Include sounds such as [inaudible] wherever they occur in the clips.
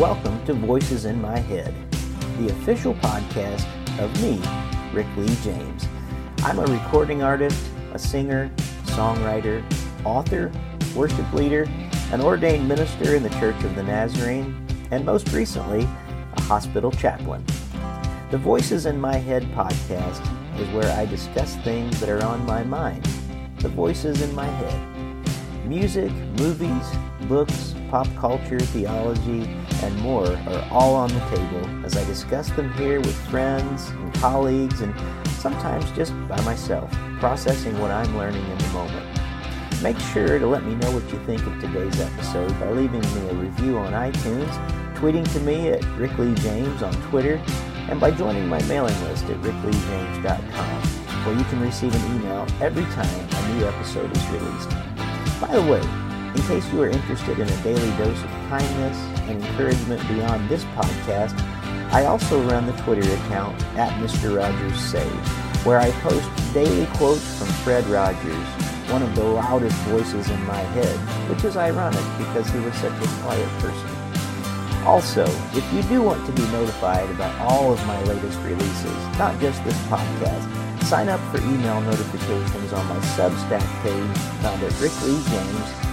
welcome to Voices in My Head, the official podcast of me, Rick Lee James. I'm a recording artist, a singer, songwriter, author, worship leader, an ordained minister in the Church of the Nazarene, and most recently, a hospital chaplain. The Voices in My Head podcast is where I discuss things that are on my mind, the voices in my head. Music, movies, books, pop culture, theology, and more are all on the table as I discuss them here with friends and colleagues and sometimes just by myself, processing what I'm learning in the moment. Make sure to let me know what you think of today's episode by leaving me a review on iTunes, tweeting to me at Rick Lee James on Twitter, and by joining my mailing list at rickleejames.com, where you can receive an email every time a new episode is released. By the way, in case you are interested in a daily dose of kindness and encouragement beyond this podcast, I also run the Twitter account at Mr. Rogers Save, where I post daily quotes from Fred Rogers, one of the loudest voices in my head, which is ironic because he was such a quiet person. Also, if you do want to be notified about all of my latest releases, not just this podcast, sign up for email notifications on my Substack page found at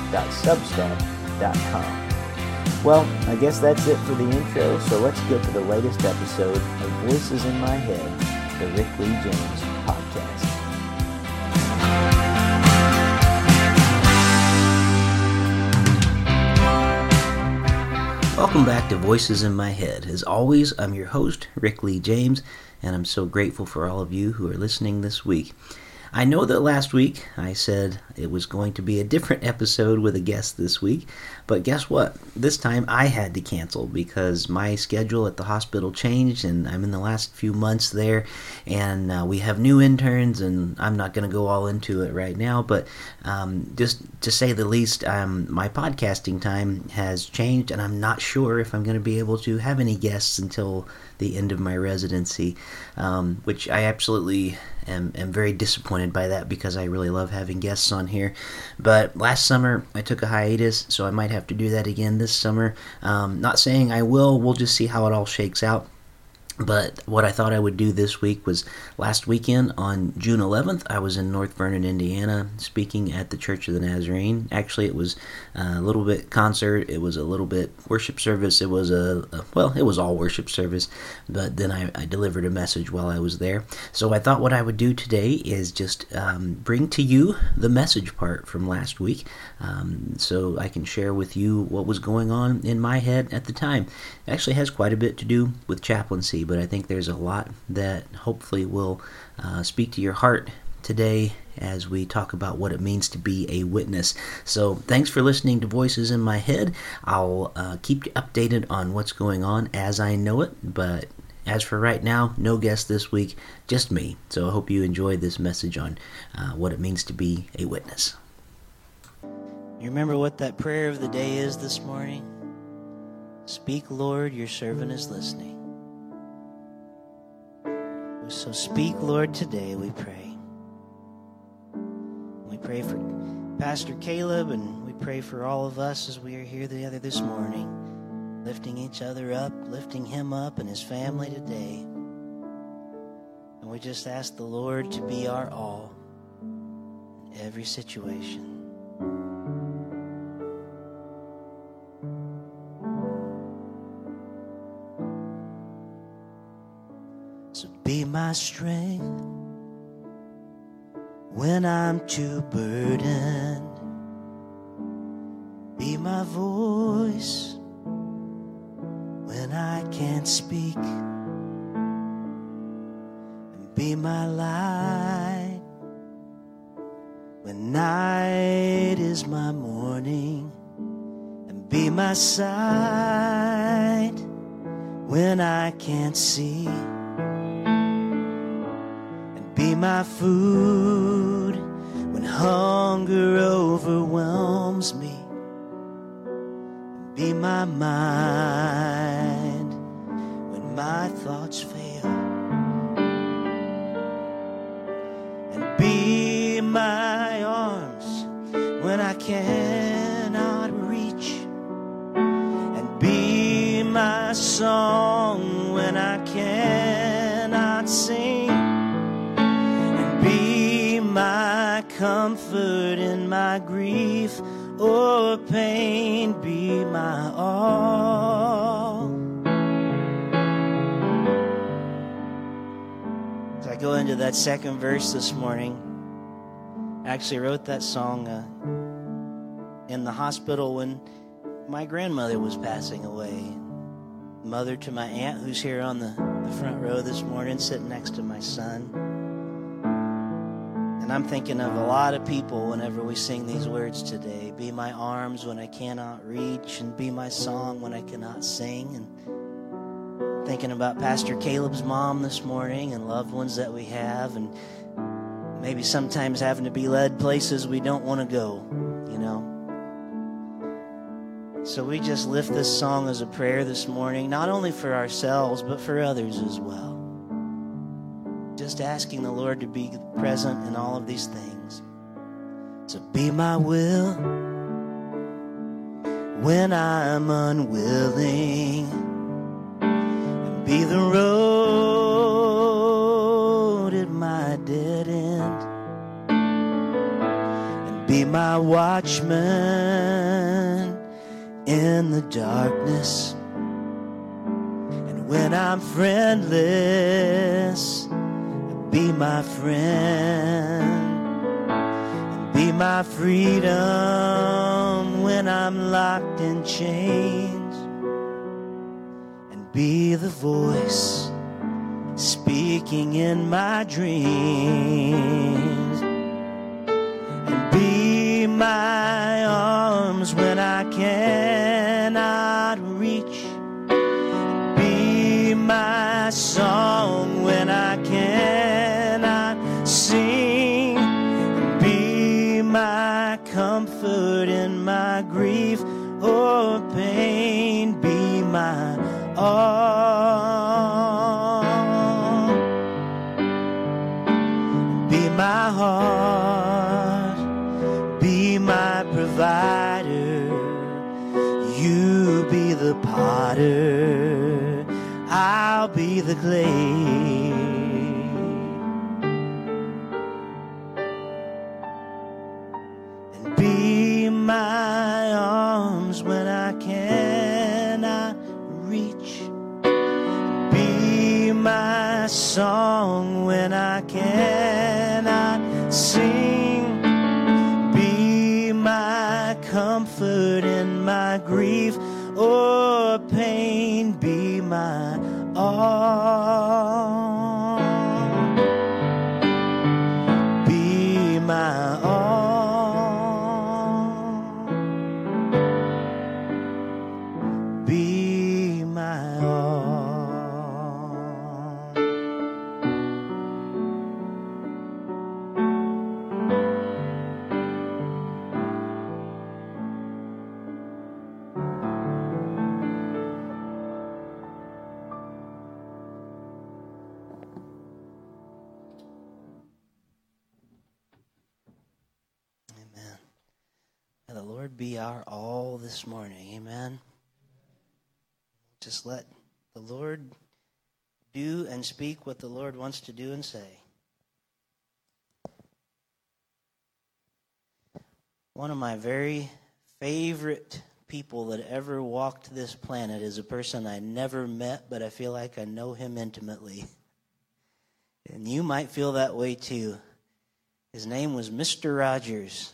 rickleejames.substack.com. Well, I guess that's it for the intro, so let's get to the latest episode of Voices in My Head, the Rick Lee James podcast. Welcome back to Voices in My Head. As always, I'm your host, Rick Lee James, and I'm so grateful for all of you who are listening this week. I know that last week I said it was going to be a different episode with a guest this week, but guess what? This time I had to cancel because my schedule at the hospital changed and I'm in the last few months there and uh, we have new interns and I'm not going to go all into it right now, but um, just to say the least, um, my podcasting time has changed and I'm not sure if I'm going to be able to have any guests until the end of my residency, um, which I absolutely am, am very disappointed by that because I really love having guests on here. But last summer I took a hiatus, so I might have to do that again this summer. Um, not saying I will, we'll just see how it all shakes out. But what I thought I would do this week was last weekend on June 11th, I was in North Vernon, Indiana, speaking at the Church of the Nazarene. Actually, it was a little bit concert, it was a little bit worship service, it was a, a well, it was all worship service, but then I, I, delivered a message while I was there. So I thought what I would do today is just um, bring to you the message part from last week um, so I can share with you what was going on in my head at the time. It actually has quite a bit to do with chaplaincy but I think there's a lot that hopefully will uh, speak to your heart today as we talk about what it means to be a witness. So, thanks for listening to Voices in My Head. I'll uh, keep you updated on what's going on as I know it, but as for right now, no guest this week, just me. So, I hope you enjoyed this message on uh, what it means to be a witness. You remember what that prayer of the day is this morning? Speak, Lord, your servant is listening. So speak, Lord, today, we pray. We pray for Pastor Caleb and we pray for all of us as we are here together this morning, lifting each other up, lifting him up and his family today. And we just ask the Lord to be our all in every situation. My strength when I'm too burdened. Be my voice when I can't speak. And be my light when night is my morning. And be my sight when I can't see my food when hunger overwhelms me. Be my mind when my thoughts comfort in my grief or pain, be my all. As I go into that second verse this morning, I actually wrote that song uh, in the hospital when my grandmother was passing away. Mother to my aunt, who's here on the, the front row this morning, sitting next to my son. And I'm thinking of a lot of people whenever we sing these words today. Be my arms when I cannot reach, and be my song when I cannot sing. And thinking about Pastor Caleb's mom this morning and loved ones that we have, and maybe sometimes having to be led places we don't want to go, you know. So we just lift this song as a prayer this morning, not only for ourselves, but for others as well. Just asking the Lord to be present in all of these things. So be my will when I'm unwilling, and be the road at my dead end, and be my watchman in the darkness. And when I'm friendless, be my friend. And be my freedom when I'm locked in chains. And be the voice speaking in my dreams. And be Be my heart. Be my provider. You be the potter. I'll be the clay. Be Just let the Lord do and speak what the Lord wants to do and say. One of my very favorite people that ever walked this planet is a person I never met, but I feel like I know him intimately. And you might feel that way too. His name was Mr. Rogers.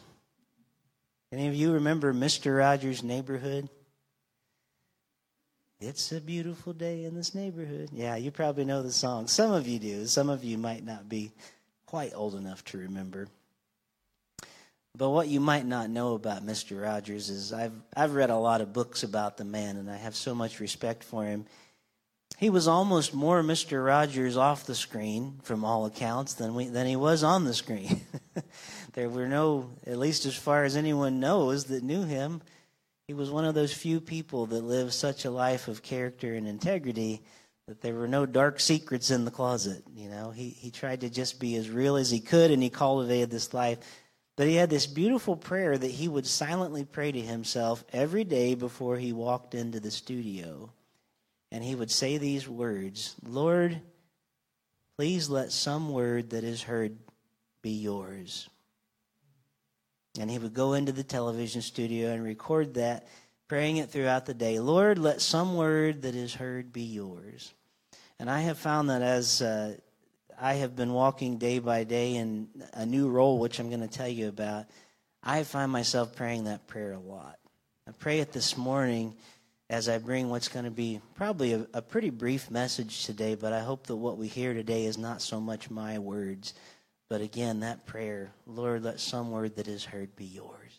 Any of you remember Mr. Rogers' neighborhood? It's a beautiful day in this neighborhood. Yeah, you probably know the song. Some of you do. Some of you might not be quite old enough to remember. But what you might not know about Mr. Rogers is I've I've read a lot of books about the man and I have so much respect for him. He was almost more Mr. Rogers off the screen from all accounts than we than he was on the screen. [laughs] there were no at least as far as anyone knows that knew him, he was one of those few people that lived such a life of character and integrity that there were no dark secrets in the closet. You know, he, he tried to just be as real as he could and he cultivated this life. But he had this beautiful prayer that he would silently pray to himself every day before he walked into the studio. And he would say these words Lord, please let some word that is heard be yours. And he would go into the television studio and record that, praying it throughout the day. Lord, let some word that is heard be yours. And I have found that as uh, I have been walking day by day in a new role, which I'm going to tell you about, I find myself praying that prayer a lot. I pray it this morning as I bring what's going to be probably a, a, pretty brief message today, but I hope that what we hear today is not so much my words, but again, that prayer Lord, let some word that is heard be yours.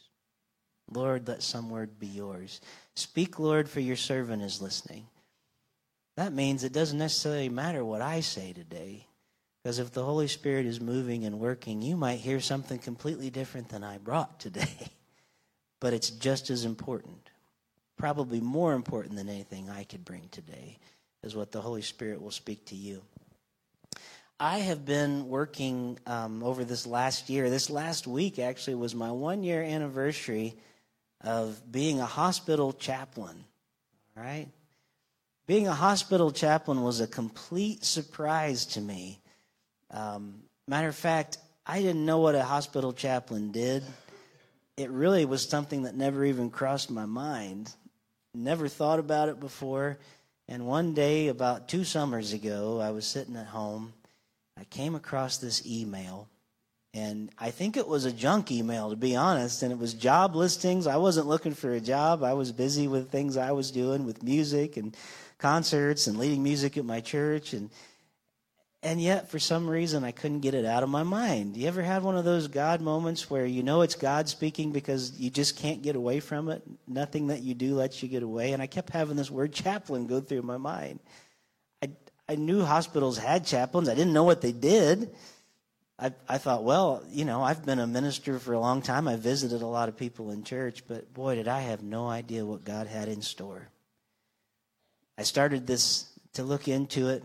Lord, let some word be yours. Speak, Lord, for your servant is listening. That means it doesn't necessarily matter what I say today. Because if the Holy Spirit is moving and working, you might hear something completely different than I brought today. [laughs] but it's just as important. Probably more important than anything I could bring today is what the Holy Spirit will speak to you. I have been working um, over this last year. This last week actually was my one year anniversary of being a hospital chaplain. All right? Being a hospital chaplain was a complete surprise to me. Um, matter of fact, I didn't know what a hospital chaplain did. It really was something that never even crossed my mind. Never thought about it before. And one day, about two summers ago, I was sitting at home. I came across this email, and I think it was a junk email, to be honest. And it was job listings. I wasn't looking for a job. I was busy with things I was doing with music and concerts and leading music at my church. And and yet, for some reason, I couldn't get it out of my mind. You ever had one of those God moments where you know it's God speaking because you just can't get away from it? Nothing that you do lets you get away. And I kept having this word chaplain go through my mind. I, knew hospitals had chaplains. I didn't know what they did. I, I thought, well, you know, I've been a minister for a long time. I visited a lot of people in church, but boy, did I have no idea what God had in store. I started this to look into it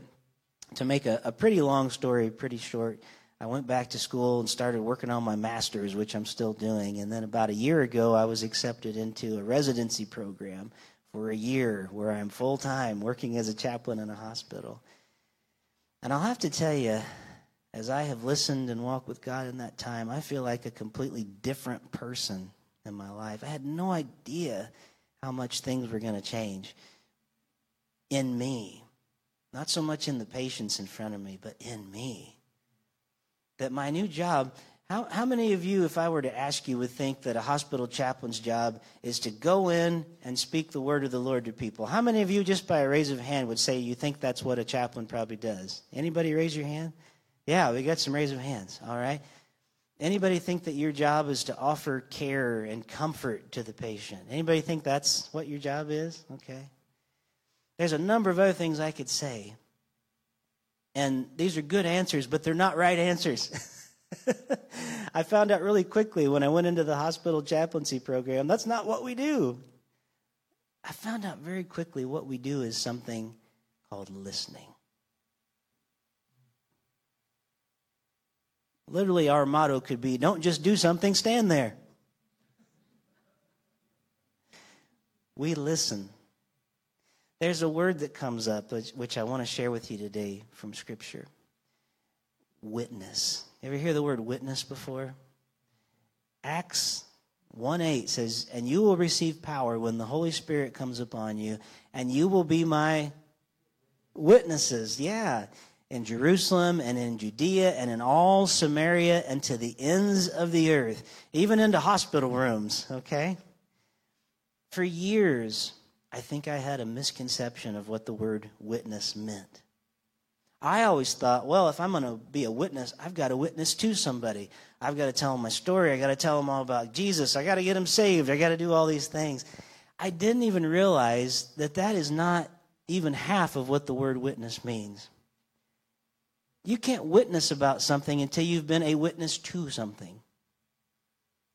to make a, a pretty long story pretty short, I went back to school and started working on my master's, which I'm still doing. And then about a year ago, I was accepted into a residency program for a year where I'm full time working as a chaplain in a hospital. And I'll have to tell you, as I have listened and walked with God in that time, I feel like a completely different person in my life. I had no idea how much things were going to change in me not so much in the patients in front of me, but in me. That my new job, how, how many of you, if I were to ask you, would think that a hospital chaplain's job is to go in and speak the word of the Lord to people? How many of you, just by a raise of hand, would say you think that's what a chaplain probably does? Anybody raise your hand? Yeah, we got some raise of hands, all right? Anybody think that your job is to offer care and comfort to the patient? Anybody think that's what your job is? Okay. There's a number of other things I could say. And these are good answers, but they're not right answers. [laughs] [laughs] I found out really quickly when I went into the hospital chaplaincy program, that's not what we do. I found out very quickly what we do is something called listening. Literally, our motto could be don't just do something, stand there. We listen. There's a word that comes up which, I want to share with you today from Scripture witness. Ever hear the word witness before? Acts 1 8 says, And you will receive power when the Holy Spirit comes upon you, and you will be my witnesses. Yeah. In Jerusalem and in Judea and in all Samaria and to the ends of the earth, even into hospital rooms, okay? For years, I think I had a misconception of what the word witness meant. I always thought, well, if I'm going to be a witness, I've got to witness to somebody. I've got to tell them my story. I've got to tell them all about Jesus. I've got to get them saved. I've got to do all these things. I didn't even realize that that is not even half of what the word witness means. You can't witness about something until you've been a witness to something.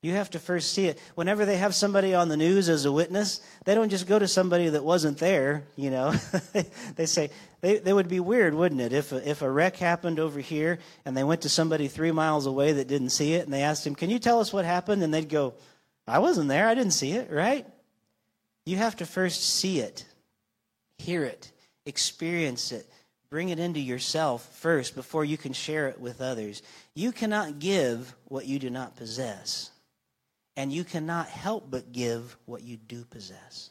You have to first see it. Whenever they have somebody on the news as a witness, they don't just go to somebody that wasn't there, you know. [laughs] they say, they, they would be weird, wouldn't it, if a, if a wreck happened over here and they went to somebody three miles away that didn't see it and they asked him, Can you tell us what happened? And they'd go, I wasn't there. I didn't see it, right? You have to first see it, hear it, experience it, bring it into yourself first before you can share it with others. You cannot give what you do not possess. And you cannot help but give what you do possess.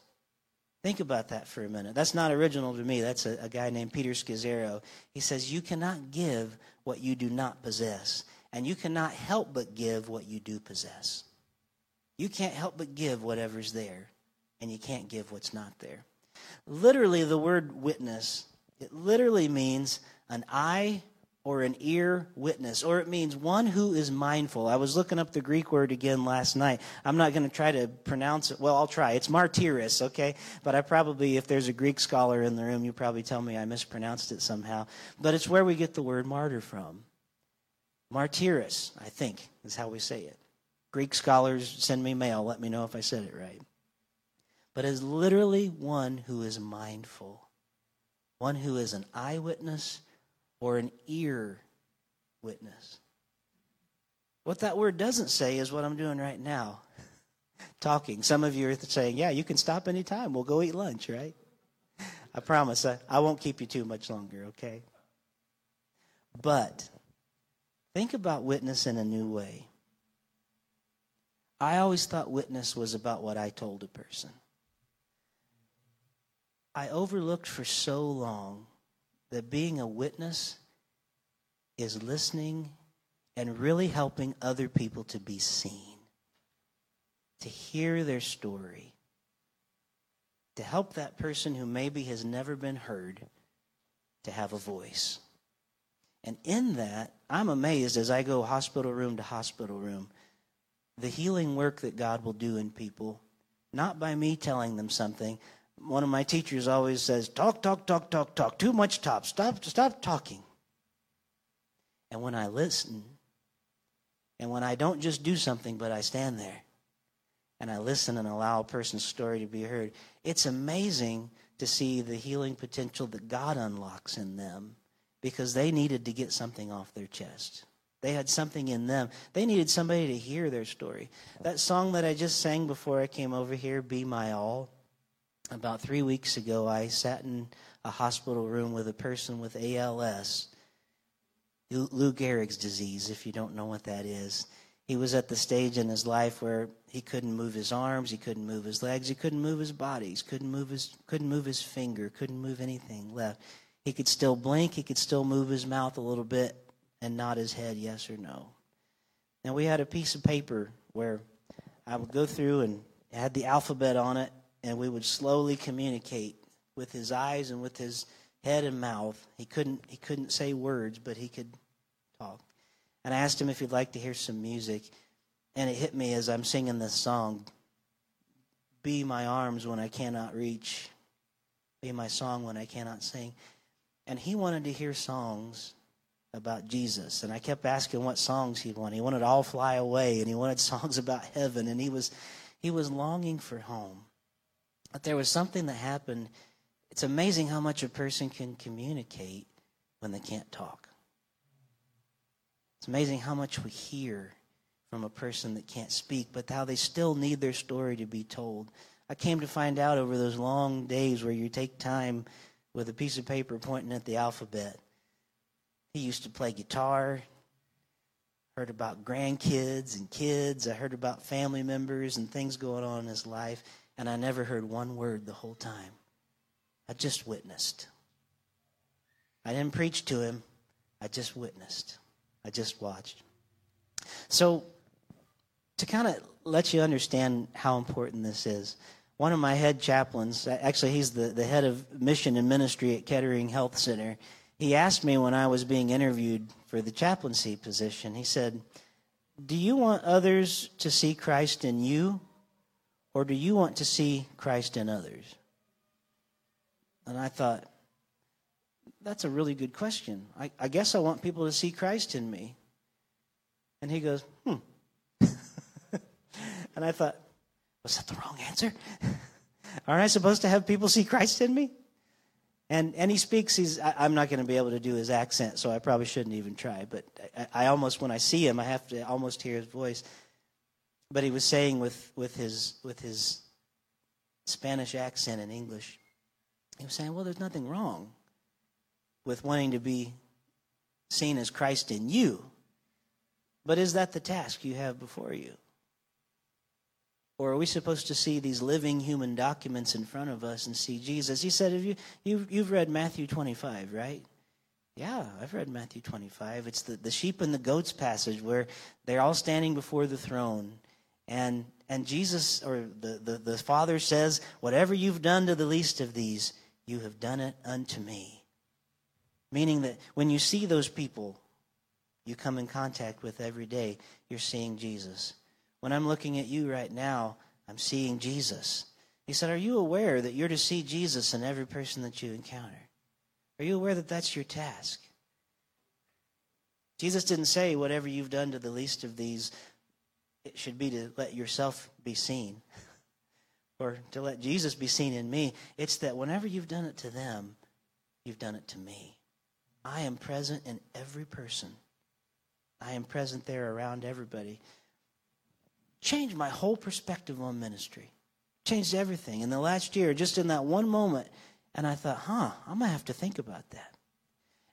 Think about that for a minute. That's not original to me. That's a, a, guy named Peter Scazzero. He says, You cannot give what you do not possess, and you cannot help but give what you do possess. You can't help but give whatever's there, and you can't give what's not there. Literally, the word witness, it literally means an eye or an ear witness, or it means one who is mindful. I was looking up the Greek word again last night. I'm not going to try to pronounce it. Well, I'll try. It's martyris, okay? But I probably, if there's a Greek scholar in the room, you probably tell me I mispronounced it somehow. But it's where we get the word martyr from. Martyris, I think, is how we say it. Greek scholars send me mail, let me know if I said it right. But is literally one who is mindful, one who is an eyewitness or an ear witness. What that word doesn't say is what I'm doing right now [laughs] talking. Some of you are saying, Yeah, you can stop anytime. We'll go eat lunch, right? I promise I, I won't keep you too much longer, okay? But think about witness in a new way. I always thought witness was about what I told a person. I overlooked for so long that being a witness is listening and really helping other people to be seen, to hear their story, to help that person who maybe has never been heard to have a voice. And in that, I'm amazed as I go hospital room to hospital room, the healing work that God will do in people, not by me telling them something, one of my teachers always says, talk, talk, talk, talk, talk. Too much talk. Stop, stop talking. And when I listen, and when I don't just do something, but I stand there and I listen and allow a person's story to be heard, it's amazing to see the healing potential that God unlocks in them because they needed to get something off their chest. They had something in them. They needed somebody to hear their story. That song that I just sang before I came over here, Be My All, about three weeks ago, I sat in a hospital room with a person with ALS, Lou Gehrig's disease, if you don't know what that is. He was at the stage in his life where he couldn't move his arms, he couldn't move his legs, he couldn't move his body, he couldn't move his, couldn't move his finger, couldn't move anything left. He could still blink, he could still move his mouth a little bit and nod his head yes or no. Now we had a piece of paper where I would go through and had the alphabet on it and we would slowly communicate with his eyes and with his head and mouth. He couldn't he couldn't say words, but he could talk. And I asked him if he'd like to hear some music, and it hit me as I'm singing this song. Be my arms when I cannot reach. Be my song when I cannot sing. And he wanted to hear songs about Jesus. And I kept asking what songs he wanted. He wanted I'll Fly Away and he wanted [laughs] songs about heaven and he was he was longing for home. But there was something that happened. It's amazing how much a person can communicate when they can't talk. It's amazing how much we hear from a person that can't speak, but how they still need their story to be told. I came to find out over those long days where you take time with a piece of paper pointing at the alphabet. He used to play guitar, heard about grandkids and kids. I heard about family members and things going on in his life and I never heard one word the whole time. I just witnessed. I didn't preach to him, I just witnessed. I just watched. So, to kind of let you understand how important this is, one of my head chaplains, actually, he's the, the head of mission and ministry at Kettering Health Center. He asked me when I was being interviewed for the chaplaincy position, he said, Do you want others to see Christ in you or do you want to see Christ in others? And I thought, that's a really good question. I, I guess I want people to see Christ in me. And he goes, hmm. [laughs] and I thought, was that the wrong answer? [laughs] Aren't I supposed to have people see Christ in me? And and he speaks. He's. I, am not going to be able to do his accent, so I probably shouldn't even try. But I, I, almost, when I see him, I have to almost hear his voice. But he was saying with, with, his, with his Spanish accent in English, he was saying, well, there's nothing wrong with wanting to be seen as Christ in you. But is that the task you have before you? Or are we supposed to see these living human documents in front of us and see Jesus? He said, Have you, you've, you've read Matthew 25, right? Yeah, I've read Matthew 25. It's the, the sheep and the goats passage where they're all standing before the throne. And, and Jesus, or the, the, the Father says, Whatever you've done to the least of these, you have done it unto me. Meaning that when you see those people you come in contact with every day, you're seeing Jesus. When I'm looking at you right now, I'm seeing Jesus. He said, Are you aware that you're to see Jesus in every person that you encounter? Are you aware that that's your task? Jesus didn't say, Whatever you've done to the least of these, it should be to let yourself be seen [laughs] or to let Jesus be seen in me. It's that whenever you've done it to them, you've done it to me. I am present in every person. I am present there around everybody. Changed my whole perspective on ministry. Changed everything. In the last year, just in that one moment, and I thought, huh, I'm going to have to think about that.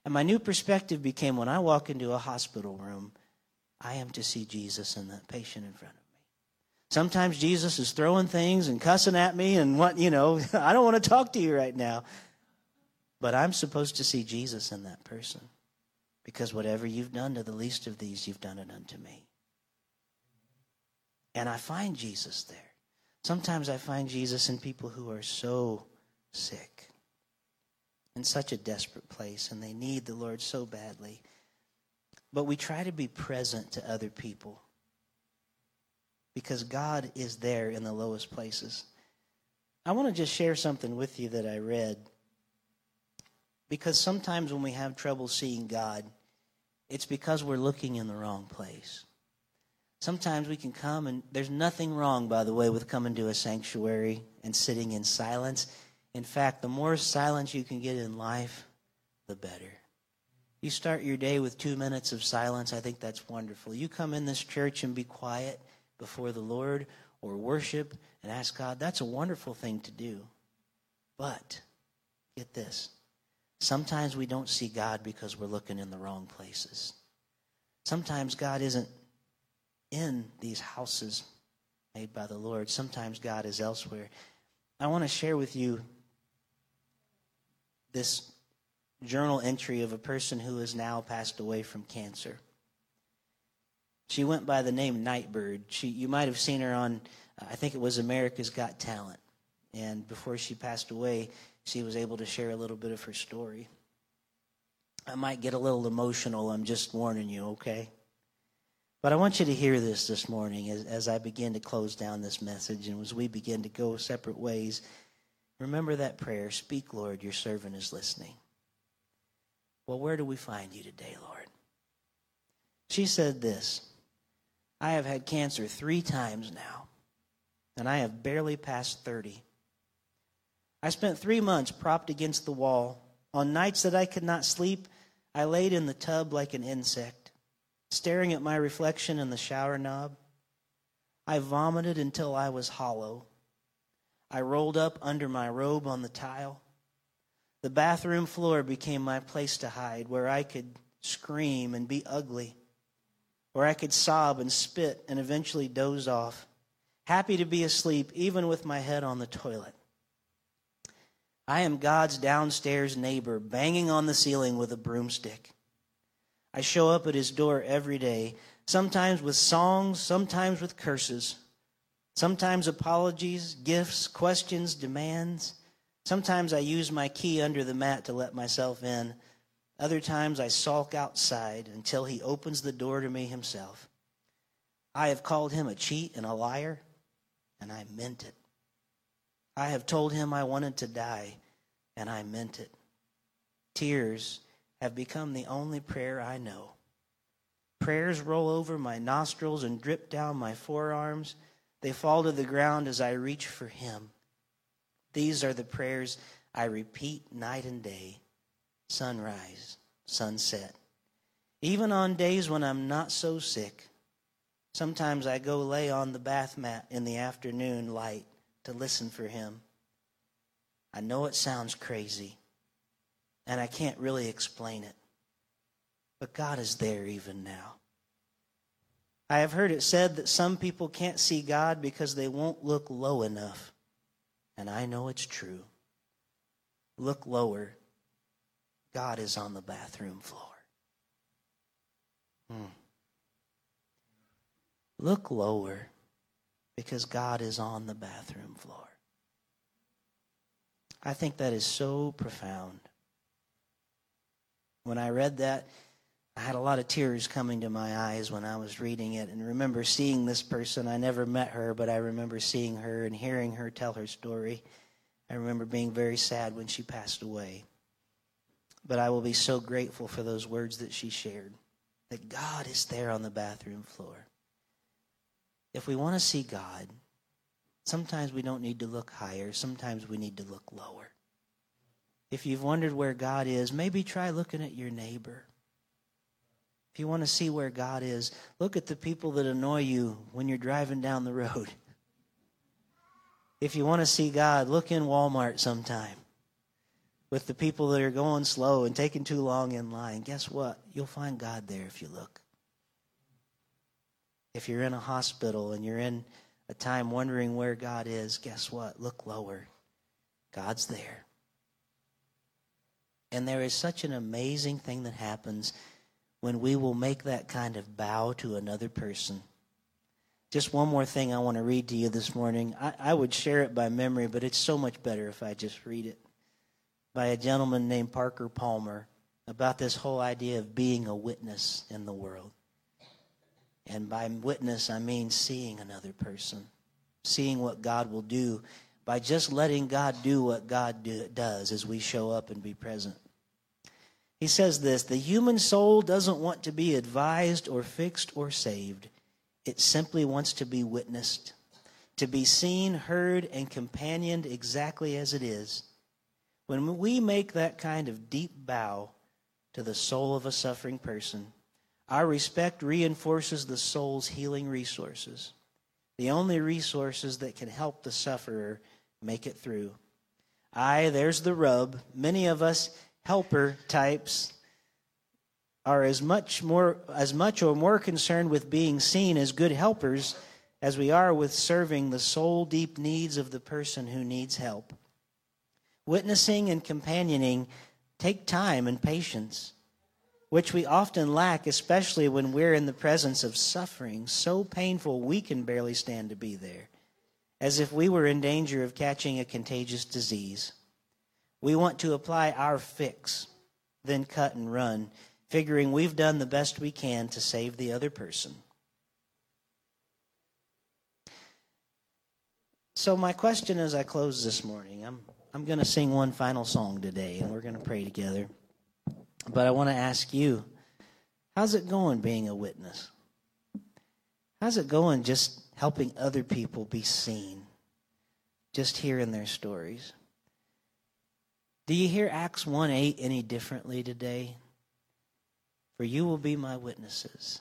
And my new perspective became when I walk into a hospital room, I am to see Jesus and the patient in front of me. Sometimes Jesus is throwing things and cussing at me and what, you know, [laughs] I don't want to talk to you right now. But I'm supposed to see Jesus in that person. Because whatever you've done to the least of these, you've done it unto me. And I find Jesus there. Sometimes I find Jesus in people who are so sick, in such a desperate place, and they need the Lord so badly. But we try to be present to other people because God is there in the lowest places. I want to just share something with you that I read. Because sometimes when we have trouble seeing God, it's because we're looking in the wrong place. Sometimes we can come, and there's nothing wrong, by the way, with coming to a sanctuary and sitting in silence. In fact, the more silence you can get in life, the better. You start your day with two minutes of silence, I think that's wonderful. You come in this church and be quiet before the Lord or worship and ask God, that's a wonderful thing to do. But, get this sometimes we don't see God because we're looking in the wrong places. Sometimes God isn't in these houses made by the Lord, sometimes God is elsewhere. I want to share with you this journal entry of a person who has now passed away from cancer. She went by the name Nightbird. She, you might have seen her on, I think it was America's Got Talent. And before she passed away, she was able to share a little bit of her story. I might get a little emotional. I'm just warning you, okay? But I want you to hear this this morning as, as I begin to close down this message and as we begin to go separate ways. Remember that prayer Speak, Lord, your servant is listening. Well, where do we find you today, Lord? She said this I have had cancer three times now, and I have barely passed 30. I spent three months propped against the wall. On nights that I could not sleep, I laid in the tub like an insect, staring at my reflection in the shower knob. I vomited until I was hollow. I rolled up under my robe on the tile. The bathroom floor became my place to hide, where I could scream and be ugly, where I could sob and spit and eventually doze off, happy to be asleep even with my head on the toilet. I am God's downstairs neighbor banging on the ceiling with a broomstick. I show up at his door every day, sometimes with songs, sometimes with curses, sometimes apologies, gifts, questions, demands. Sometimes I use my key under the mat to let myself in. Other times I sulk outside until he opens the door to me himself. I have called him a cheat and a liar, and I meant it. I have told him I wanted to die, and I meant it. Tears have become the only prayer I know. Prayers roll over my nostrils and drip down my forearms. They fall to the ground as I reach for him. These are the prayers I repeat night and day, sunrise, sunset. Even on days when I'm not so sick, sometimes I go lay on the bath mat in the afternoon light to listen for him. I know it sounds crazy, and I can't really explain it, but God is there even now. I have heard it said that some people can't see God because they won't look low enough. And I know it's true. Look lower. God is on the bathroom floor. Hmm. Look lower because God is on the bathroom floor. I think that is so profound. When I read that, I had a lot of tears coming to my eyes when I was reading it and remember seeing this person. I never met her, but I remember seeing her and hearing her tell her story. I remember being very sad when she passed away. But I will be so grateful for those words that she shared that God is there on the bathroom floor. If we want to see God, sometimes we don't need to look higher, sometimes we need to look lower. If you've wondered where God is, maybe try looking at your neighbor. If you want to see where God is, look at the people that annoy you when you're driving down the road. If you want to see God, look in Walmart sometime with the people that are going slow and taking too long in line. Guess what? You'll find God there if you look. If you're in a hospital and you're in a time wondering where God is, guess what? Look lower. God's there. And there is such an amazing thing that happens when we will make that kind of bow to another person. Just one more thing I want to read to you this morning. I, I, would share it by memory, but it's so much better if I just read it. By a gentleman named Parker Palmer about this whole idea of being a witness in the world. And by witness, I mean seeing another person, seeing what God will do by just letting God do what God do, does as we show up and be present. He says this The human soul doesn't want to be advised or fixed or saved, it simply wants to be witnessed, to be seen, heard, and companioned exactly as it is. When we make that kind of deep bow to the soul of a suffering person, our respect reinforces the soul's healing resources, the only resources that can help the sufferer make it through. Aye, there's the rub. Many of us helper types are as much more as much or more concerned with being seen as good helpers as we are with serving the soul deep needs of the person who needs help. Witnessing and companioning take time and patience, which we often lack, especially when we're in the presence of suffering so painful we can barely stand to be there, as if we were in danger of catching a contagious disease. We want to apply our fix, then cut and run, figuring we've done the best we can to save the other person. So, my question as I close this morning, I'm, I'm going to sing one final song today, and we're going to pray together. But I want to ask you, how's it going being a witness? How's it going just helping other people be seen? Just hearing their stories? Do you hear Acts 1 8 any differently today? For you will be my witnesses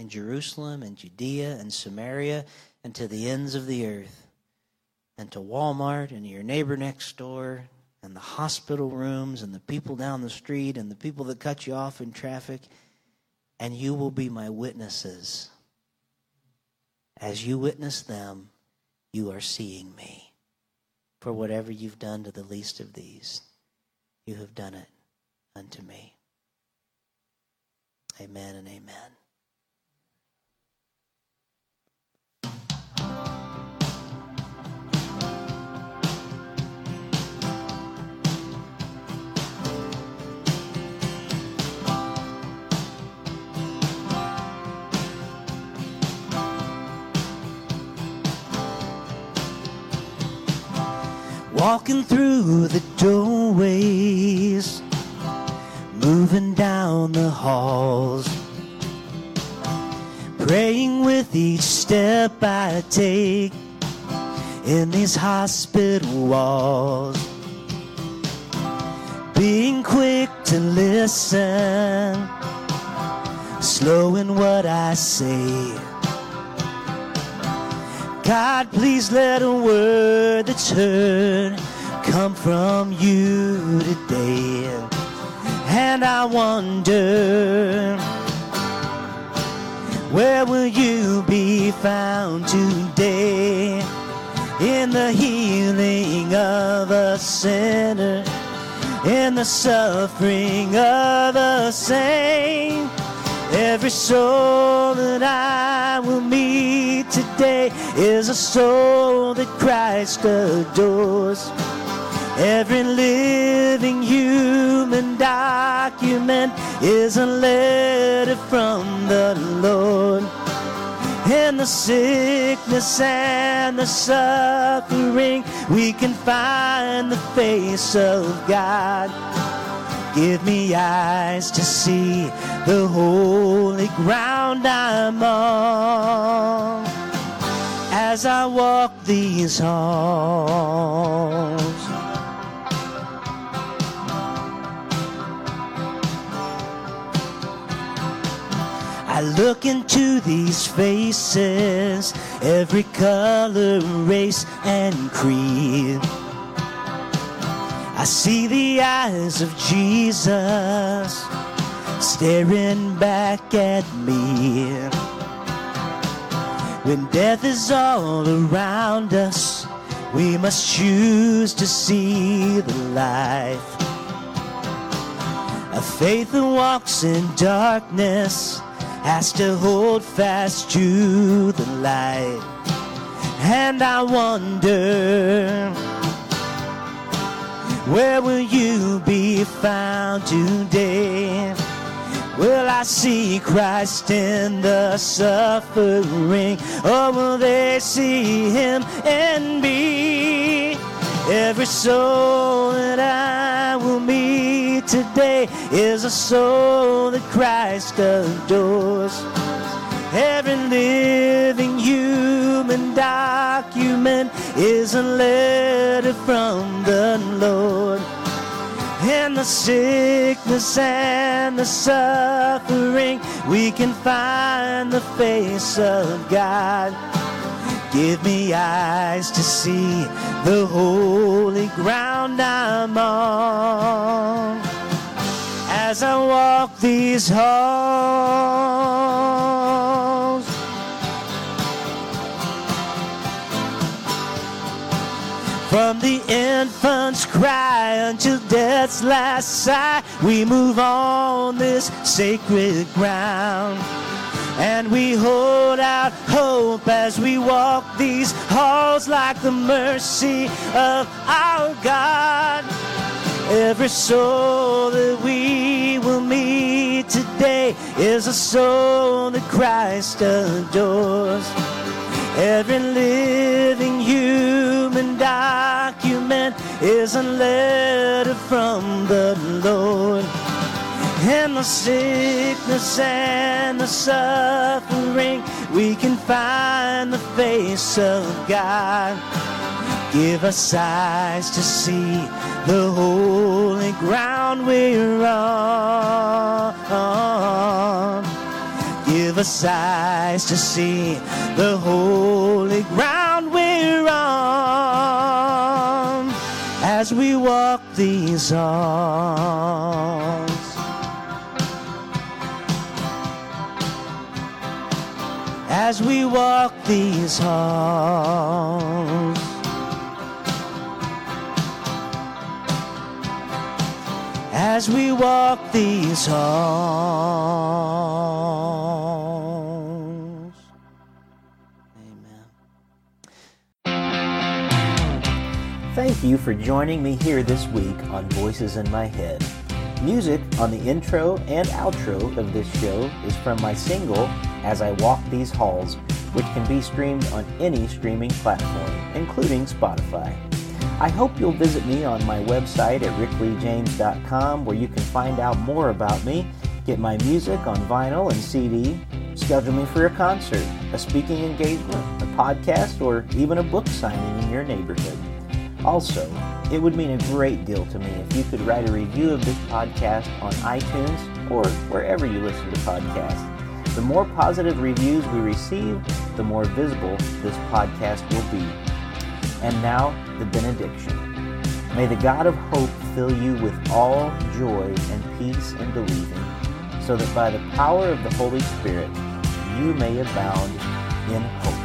in Jerusalem and Judea and Samaria and to the ends of the earth, and to Walmart and your neighbor next door, and the hospital rooms and the people down the street and the people that cut you off in traffic, and you will be my witnesses. As you witness them, you are seeing me. For whatever you've done to the least of these, you have done it unto me. Amen and amen. Walking through the doorways, moving down the halls, praying with each step I take in these hospital walls. Being quick to listen, slow in what I say God, please let a word that's heard come from you today. And I wonder Where will you be found today? In the healing of a sinner, in the suffering of a saint. Every soul that I will meet today is a soul that Christ adores. Every living human document is a letter from the Lord. In the sickness and the suffering, we can find the face of God. Give me eyes to see the holy ground I'm on as I walk these halls. I look into these faces, every color, race, and creed. I see the eyes of Jesus staring back at me. When death is all around us, we must choose to see the light. A faith that walks in darkness has to hold fast to the light. And I wonder, where will you be found today? Will I see Christ in the suffering, or will they see Him and me? Every soul that I will meet today is a soul that Christ adores. Every living human document is a letter from the Lord. In the sickness and the suffering, we can find the face of God. Give me eyes to see the holy ground I'm on as I walk these halls. From the infant's cry until death's last sigh, we move on this sacred ground. And we hold out hope as we walk these halls like the mercy of our God. Every soul that we will meet today is a soul that Christ adores. Every living is a letter from the Lord. In the sickness and the suffering, we can find the face of God. Give us eyes to see the holy ground we're on. Give us eyes to see the holy ground as we walk these halls. As we walk these halls. as we walk these halls. Thank you for joining me here this week on Voices in My Head. Music on the intro and outro of this show is from my single, As I Walk These Halls, which can be streamed on any streaming platform, including Spotify. I hope you'll visit me on my website at rickleejames.com where you can find out more about me, get my music on vinyl and CD, schedule me for a concert, a speaking engagement, a podcast, or even a book signing in your neighborhood. Also, it would mean a great deal to me if you could write a review of this podcast on iTunes or wherever you listen to podcasts. The more positive reviews we receive, the more visible this podcast will be. And now, the benediction. May the God of hope fill you with all joy and peace in believing, so that by the power of the Holy Spirit you may abound in hope.